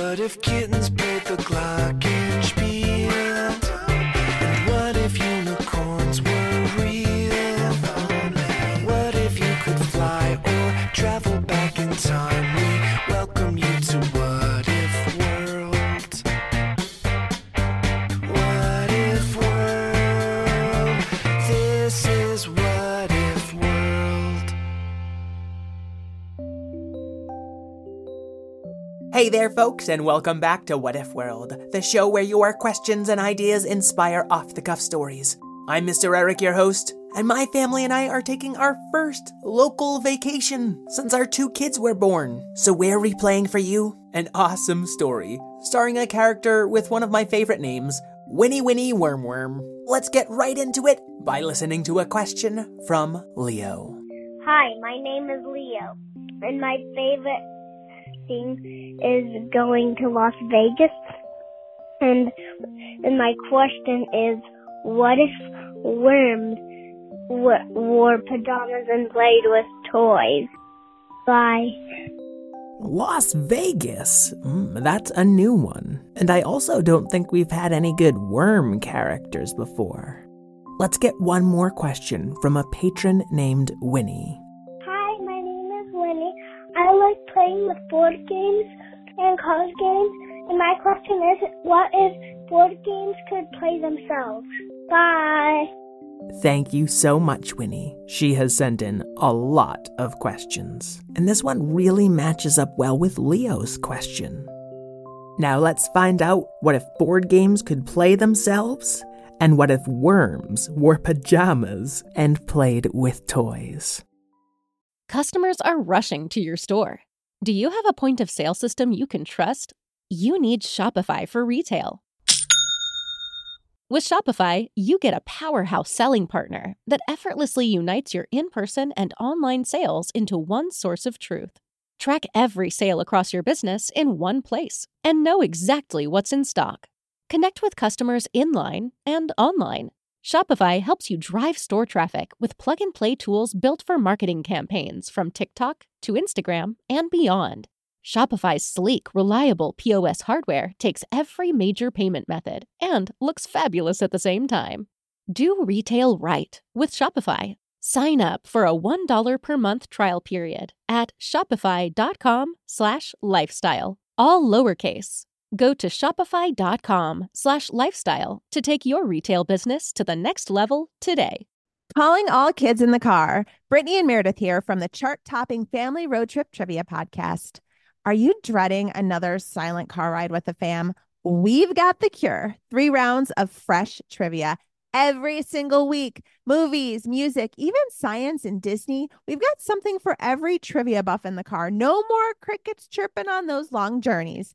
What if kittens played the glockenspiel? Hey there, folks, and welcome back to What If World, the show where your questions and ideas inspire off the cuff stories. I'm Mr. Eric, your host, and my family and I are taking our first local vacation since our two kids were born. So we're replaying for you an awesome story starring a character with one of my favorite names, Winnie Winnie Wormworm. Let's get right into it by listening to a question from Leo. Hi, my name is Leo, and my favorite thing is going to Las Vegas. And and my question is, what if worms wore pajamas and played with toys? Bye. Las Vegas? Mm, that's a new one. And I also don't think we've had any good worm characters before. Let's get one more question from a patron named Winnie. Playing with board games and card games. And my question is, what if board games could play themselves? Bye. Thank you so much, Winnie. She has sent in a lot of questions. And this one really matches up well with Leo's question. Now let's find out what if board games could play themselves? And what if worms wore pajamas and played with toys? Customers are rushing to your store. Do you have a point of sale system you can trust? You need Shopify for retail. With Shopify, you get a powerhouse selling partner that effortlessly unites your in person and online sales into one source of truth. Track every sale across your business in one place and know exactly what's in stock. Connect with customers in line and online. Shopify helps you drive store traffic with plug and play tools built for marketing campaigns from TikTok to Instagram and beyond. Shopify's sleek, reliable POS hardware takes every major payment method and looks fabulous at the same time. Do retail right with Shopify. Sign up for a $1 per month trial period at shopify.com slash lifestyle, all lowercase. Go to shopify.com slash lifestyle to take your retail business to the next level today. Calling all kids in the car. Brittany and Meredith here from the chart topping Family Road Trip Trivia Podcast. Are you dreading another silent car ride with the fam? We've got the cure. Three rounds of fresh trivia every single week. Movies, music, even science and Disney. We've got something for every trivia buff in the car. No more crickets chirping on those long journeys.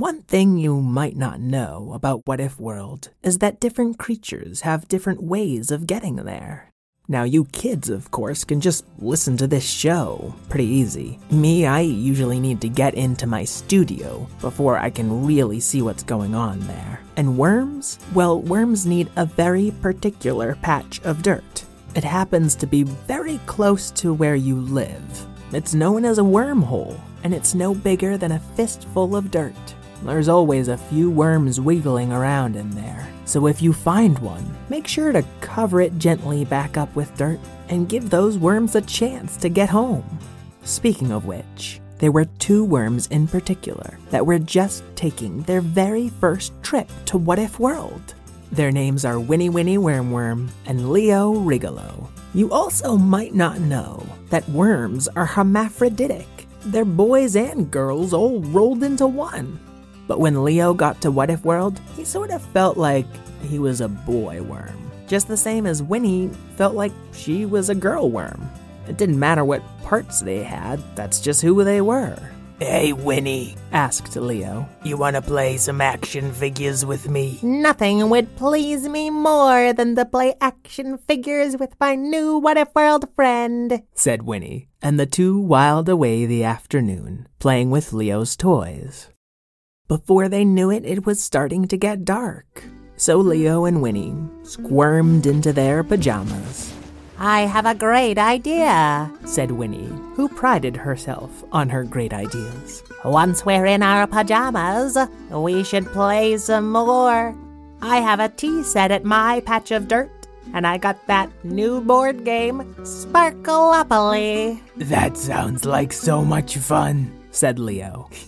One thing you might not know about What If World is that different creatures have different ways of getting there. Now, you kids, of course, can just listen to this show. Pretty easy. Me, I usually need to get into my studio before I can really see what's going on there. And worms? Well, worms need a very particular patch of dirt. It happens to be very close to where you live. It's known as a wormhole, and it's no bigger than a fistful of dirt. There's always a few worms wiggling around in there, so if you find one, make sure to cover it gently back up with dirt and give those worms a chance to get home. Speaking of which, there were two worms in particular that were just taking their very first trip to What If World. Their names are Winnie Winnie Wormworm and Leo Riggelo. You also might not know that worms are hermaphroditic. They're boys and girls all rolled into one. But when Leo got to What If World, he sort of felt like he was a boy worm. Just the same as Winnie felt like she was a girl worm. It didn't matter what parts they had, that's just who they were. Hey, Winnie, Asked Leo. you want to play some action figures with me? Nothing would please me more than to play action figures with my new What If World friend. said Winnie, and the two whiled away the afternoon, playing with Leo's toys. Before they knew it, it was starting to get dark. So Leo and Winnie squirmed into their pajamas, I have a great idea. said Winnie, who prided herself on her great ideas. Once we're in our pajamas, we should play some more. I have a tea set at my patch of dirt, and I got that new board game, Sparkleopoly. That sounds like so much fun. Said Leo.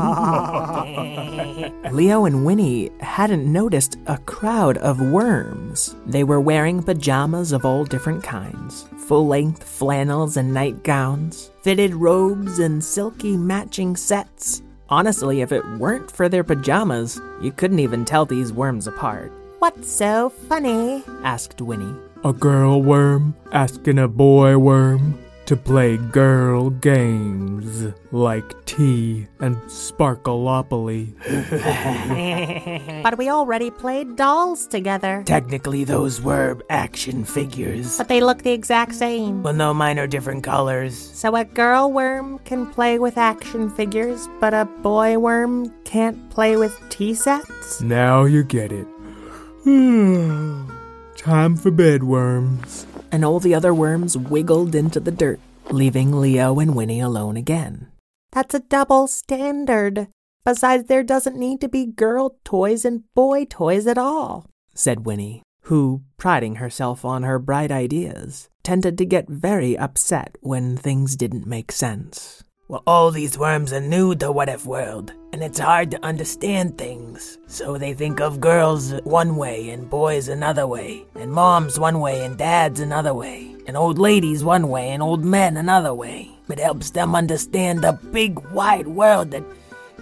Oh, Leo and Winnie hadn't noticed a crowd of worms. They were wearing pajamas of all different kinds full length flannels and nightgowns, fitted robes, and silky matching sets. Honestly, if it weren't for their pajamas, you couldn't even tell these worms apart. What's so funny? Asked Winnie. A girl worm asking a boy worm to play girl games like tea and sparkleopoly. But we already played dolls together. Technically, those were action figures. But they look the exact same. Well, no, mine are different colors. So a girl worm can play with action figures, but a boy worm can't play with tea sets? Now you get it. Hmm. Time for bed, worms. And all the other worms wiggled into the dirt, leaving Leo and Winnie alone again. That's a double standard. Besides, there doesn't need to be girl toys and boy toys at all. said Winnie, who, priding herself on her bright ideas, tended to get very upset when things didn't make sense. Well, all these worms are new to What If World, and it's hard to understand things. So they think of girls one way and boys another way, and moms one way and dads another way, and old ladies one way and old men another way. It helps them understand the big, wide world that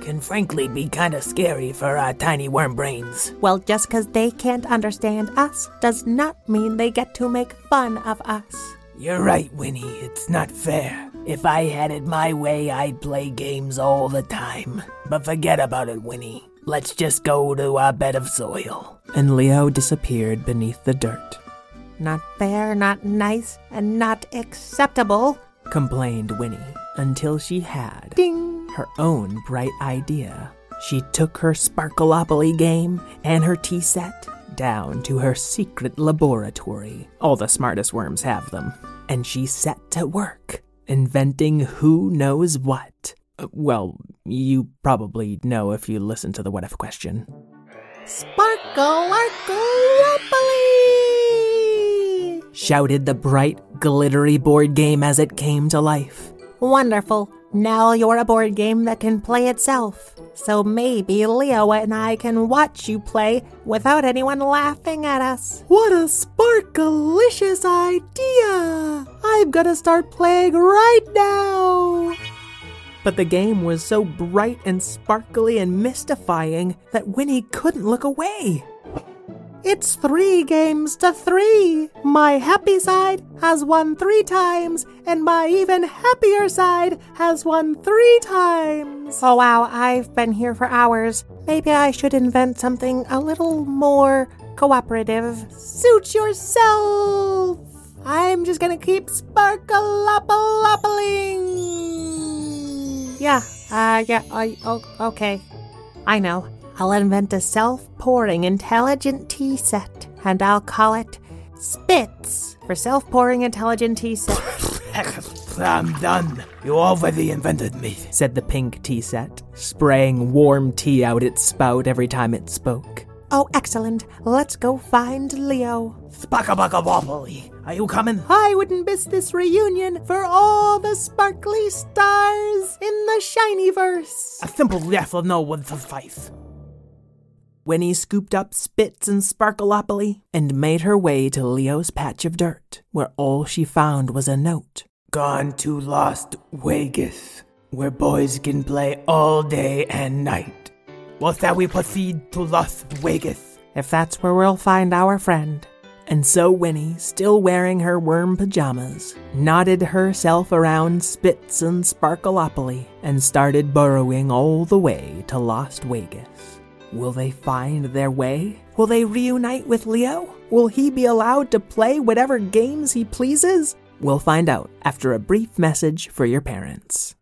can frankly be kind of scary for our tiny worm brains. Well, just 'cause they can't understand us does not mean they get to make fun of us. You're right, Winnie. It's not fair. If I had it my way, I'd play games all the time. But forget about it, Winnie. Let's just go to our bed of soil. And Leo disappeared beneath the dirt, Not fair, not nice, and not acceptable. complained Winnie, until she had Ding! her own bright idea. She took her Sparkleopoly game and her tea set down to her secret laboratory. All the smartest worms have them. And she set to work, inventing who knows what. Well, you probably know if you listen to the what if question. Sparkle, Shouted the bright, glittery board game as it came to life. Wonderful. Now you're a board game that can play itself. So maybe Leo and I can watch you play without anyone laughing at us. What a sparkalicious idea! I'm gonna start playing right now! But the game was so bright and sparkly and mystifying that Winnie couldn't look away. It's three games to three. My happy side has won three times, and my even happier side has won three times. Oh wow, I've been here for hours. Maybe I should invent something a little more cooperative. Suit yourself! I'm just gonna keep sparkleopolopoling. Yeah, uh, yeah, I, oh, okay. I know. I'll invent a self pouring intelligent tea set, and I'll call it Spitz for self pouring intelligent tea set. I'm done. You already invented me. said the pink tea set, spraying warm tea out its spout every time it spoke. Oh, excellent. Let's go find Leo. Spackabuckawobbly. Are you coming? I wouldn't miss this reunion for all the sparkly stars in the shiny verse. A simple yes or no would suffice. Winnie scooped up Spitz and Sparkleopoly and made her way to Leo's patch of dirt, where all she found was a note. Gone to Lost Vegas, where boys can play all day and night. What shall we proceed to Las Vegas? If that's where we'll find our friend. And so Winnie, still wearing her worm pajamas, knotted herself around Spitz and Sparkleopoly and started burrowing all the way to Lost Vegas. Will they find their way? Will they reunite with Leo? Will he be allowed to play whatever games he pleases? We'll find out after a brief message for your parents.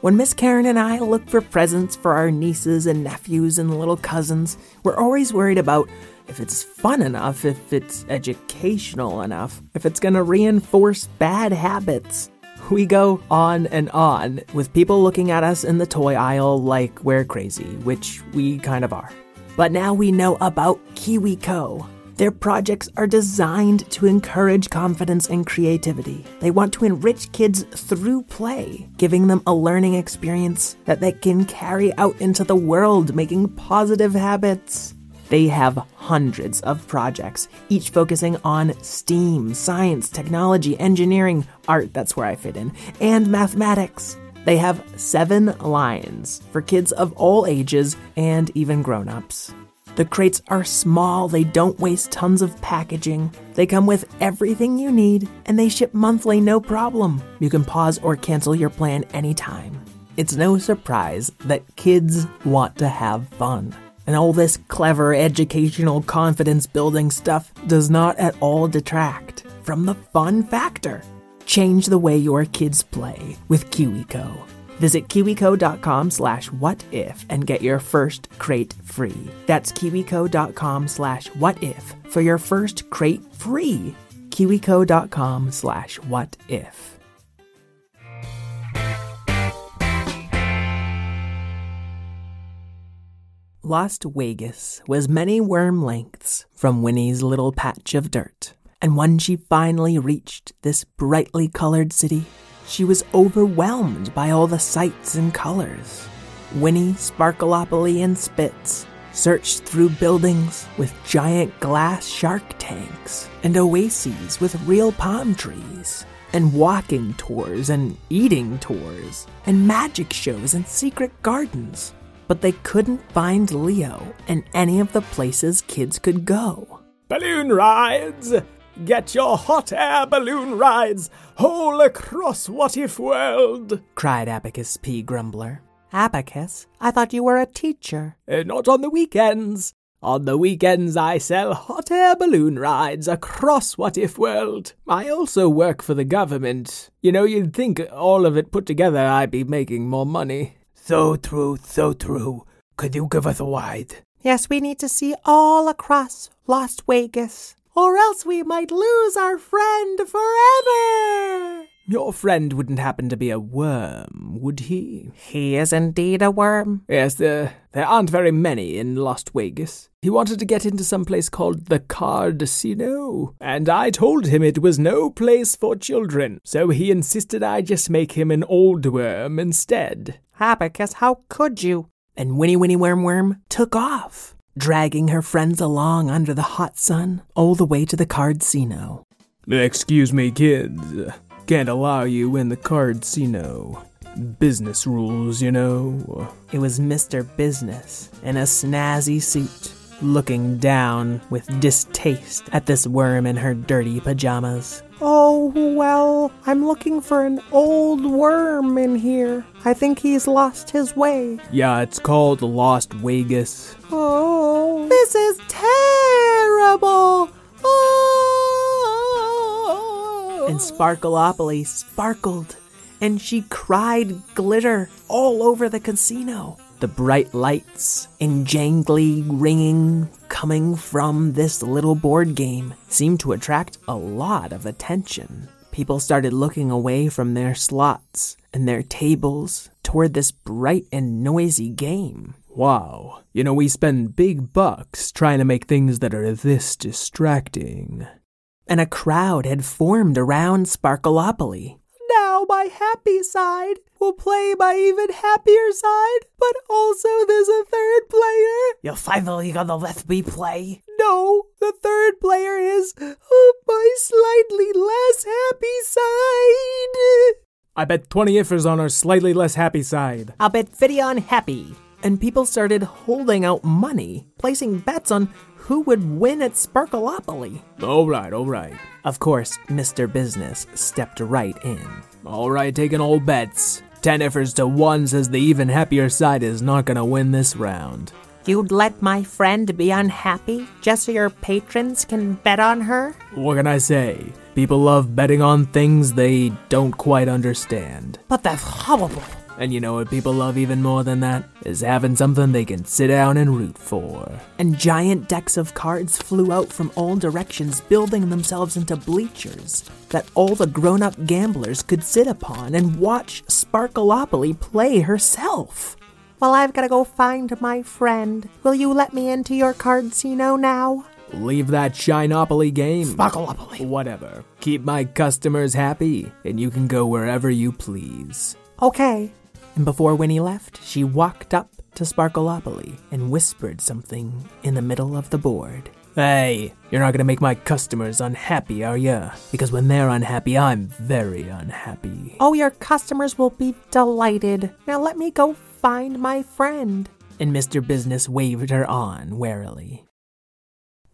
When Miss Karen and I look for presents for our nieces and nephews and little cousins, we're always worried about if it's fun enough, if it's educational enough, if it's going to reinforce bad habits. We go on and on with people looking at us in the toy aisle like we're crazy, which we kind of are. But now we know about KiwiCo. Their projects are designed to encourage confidence and creativity. They want to enrich kids through play, giving them a learning experience that they can carry out into the world, making positive habits. They have hundreds of projects, each focusing on STEAM, science, technology, engineering, art, that's where I fit in, and mathematics. They have seven lines for kids of all ages and even grown ups. The crates are small, they don't waste tons of packaging. They come with everything you need, and they ship monthly no problem. You can pause or cancel your plan anytime. It's no surprise that kids want to have fun. And all this clever educational confidence building stuff does not at all detract from the fun factor. Change the way your kids play with KiwiCo. Visit kiwico.com slash what if and get your first crate free. That's kiwico.com slash what if for your first crate free. kiwico.com slash what Lost Vegas was many worm lengths from Winnie's little patch of dirt. And when she finally reached this brightly colored city, she was overwhelmed by all the sights and colors. Winnie, Sparkleopoly, and Spitz searched through buildings with giant glass shark tanks and oases with real palm trees and walking tours and eating tours and magic shows and secret gardens. But they couldn't find Leo in any of the places kids could go. Balloon rides! Get your hot air balloon rides all across What If World! cried Abacus P. Grumbler. Abacus, I thought you were a teacher. Uh, not on the weekends. On the weekends, I sell hot air balloon rides across What If World. I also work for the government. You know, you'd think all of it put together I'd be making more money. So true, so true. Could you give us a ride? Yes, we need to see all across Las Vegas, or else we might lose our friend forever. Your friend wouldn't happen to be a worm, would he? He is indeed a worm. Yes, there, there aren't very many in Lost Vegas. He wanted to get into some place called the Cardcino, and I told him it was no place for children, so he insisted I just make him an old worm instead. Abacus, how could you? And Winnie Winnie Worm Worm took off, dragging her friends along under the hot sun all the way to the Cardcino. Excuse me, kids. Can't allow you in the Cardcino. Business rules, you know. It was Mr. Business in a snazzy suit, looking down with distaste at this worm in her dirty pajamas. Oh, well, I'm looking for an old worm in here. I think he's lost his way. Yeah, it's called Lost Vegas. Oh, this is terrible. Oh. And Sparkleopoly sparkled, and she cried glitter all over the casino. The bright lights and jangly ringing coming from this little board game seemed to attract a lot of attention. People started looking away from their slots and their tables toward this bright and noisy game. Wow. You know, we spend big bucks trying to make things that are this distracting. And a crowd had formed around Sparkleopoly. Now my happy side will play my even happier side, but also there's a third player. You're finally gonna let me play? No, the third player is oh, my slightly less happy side. I bet 20 ifers on our slightly less happy side. I'll bet 50 on happy. And people started holding out money, placing bets on who would win at Sparkleopoly. All right, all right. Of course, Mr. Business stepped right in. All right, taking all bets. 10 ifers to 1 says the even happier side is not gonna win this round. You'd let my friend be unhappy just so your patrons can bet on her? What can I say? People love betting on things they don't quite understand. But that's horrible. And you know what people love even more than that? Is having something they can sit down and root for. And giant decks of cards flew out from all directions, building themselves into bleachers that all the grown up gamblers could sit upon and watch Sparkleopoly play herself. Well, I've got to go find my friend. Will you let me into your cardcino now? Leave that Shinopoly game. Sparkleopoly. Whatever. Keep my customers happy, and you can go wherever you please. Okay. And before Winnie left, she walked up to Sparkleopoly and whispered something in the middle of the board. Hey, you're not gonna make my customers unhappy, are ya? Because when they're unhappy, I'm very unhappy. Oh, your customers will be delighted. Now let me go find my friend. And Mr. Business waved her on warily.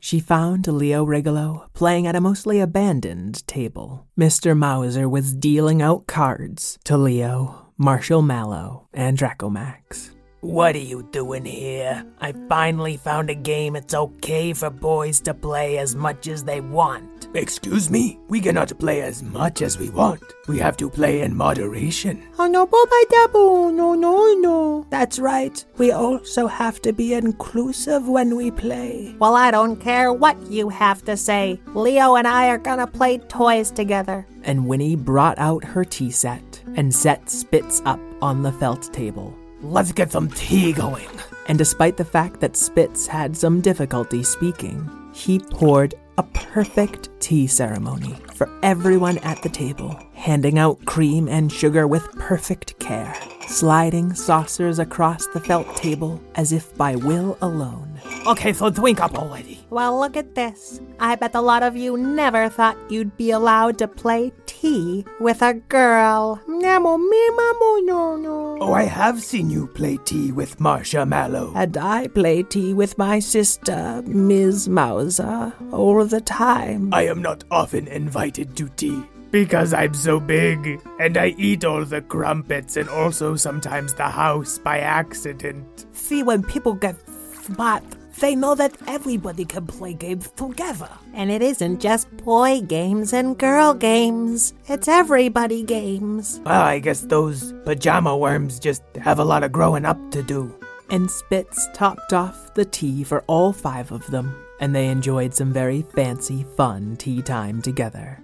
She found Leo Riggelo playing at a mostly abandoned table. Mr. Mauser was dealing out cards to Leo, Marshall Mallow, and Dracomax. What are you doing here? I finally found a game it's okay for boys to play as much as they want. Excuse me? We cannot play as much as we want. We have to play in moderation. Oh no, Boba Dabu, no, no, no. That's right. We also have to be inclusive when we play. Well, I don't care what you have to say. Leo and I are gonna play toys together. And Winnie brought out her tea set and set Spitz up on the felt table. Let's get some tea going. And despite the fact that Spitz had some difficulty speaking, he poured a perfect tea ceremony for everyone at the table, handing out cream and sugar with perfect care, sliding saucers across the felt table as if by will alone. Okay, so drink up already. Well, look at this. I bet a lot of you never thought you'd be allowed to play tea with a girl. Namo me mamo no no. Oh, I have seen you play tea with Marshall Mallow. And I play tea with my sister, Ms. Mauser, all the time. I am not often invited to tea. Because I'm so big, and I eat all the crumpets and also sometimes the house by accident. See, when people get smart, they know that everybody can play games together. And it isn't just boy games and girl games, it's everybody games. Well, I guess those pajama worms just have a lot of growing up to do. And Spitz topped off the tea for all five of them, and they enjoyed some very fancy, fun tea time together.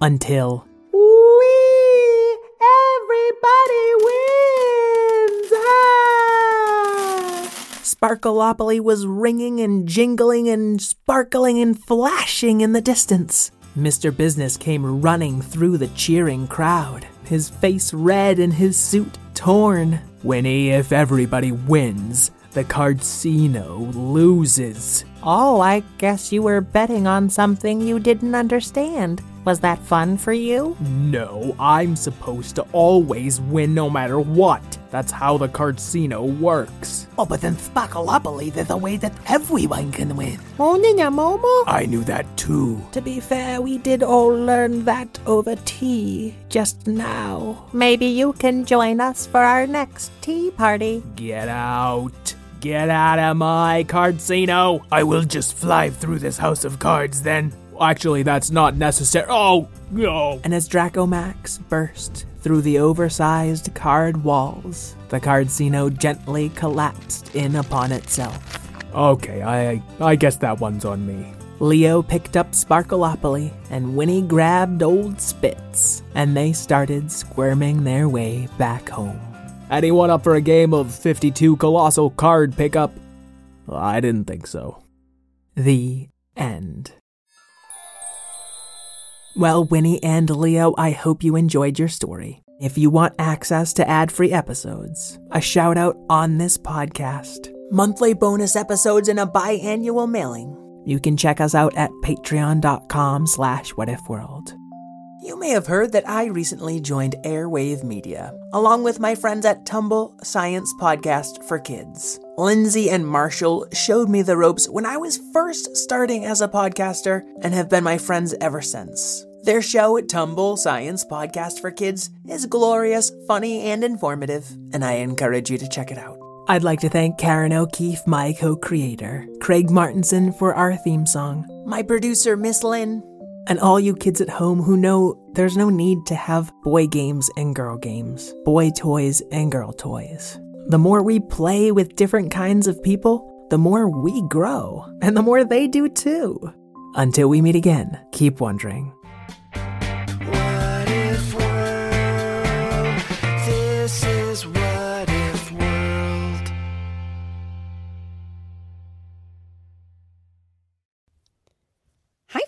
Until. Wee! Everybody wins! Ah! Sparkleopoly was ringing and jingling and sparkling and flashing in the distance. Mr. Business came running through the cheering crowd, his face red and his suit torn. Winnie, if everybody wins, the Cardcino loses. Oh, I guess you were betting on something you didn't understand. Was that fun for you? No, I'm supposed to always win no matter what. That's how the Cardcino works. Oh, but then Sparkleopoly, there's a way that everyone can win. Oh, Nina Momo? I knew that too. To be fair, we did all learn that over tea just now. Maybe you can join us for our next tea party. Get out. Get out of my Cardcino. I will just fly through this house of cards then. Actually, that's not necessary. Oh, no. And as Dracomax burst through the oversized card walls, the Cardcino gently collapsed in upon itself. Okay, I I guess that one's on me. Leo picked up Sparkleopoly, and Winnie grabbed old Spitz, and they started squirming their way back home. Anyone up for a game of 52 colossal card pickup? I didn't think so. The end. Well, Winnie and Leo, I hope you enjoyed your story. If you want access to ad free episodes, a shout out on this podcast, monthly bonus episodes, and a biannual mailing, you can check us out at patreon.com slash whatifworld. You may have heard that I recently joined Airwave Media, along with my friends at Tumble Science Podcast for Kids. Lindsay and Marshall showed me the ropes when I was first starting as a podcaster and have been my friends ever since. Their show, Tumble Science Podcast for Kids, is glorious, funny, and informative, and I encourage you to check it out. I'd like to thank Karen O'Keeffe, my co creator, Craig Martinson for our theme song, my producer, Miss Lynn, and all you kids at home who know there's no need to have boy games and girl games, boy toys and girl toys. The more we play with different kinds of people, the more we grow, and the more they do too. Until we meet again, keep wondering.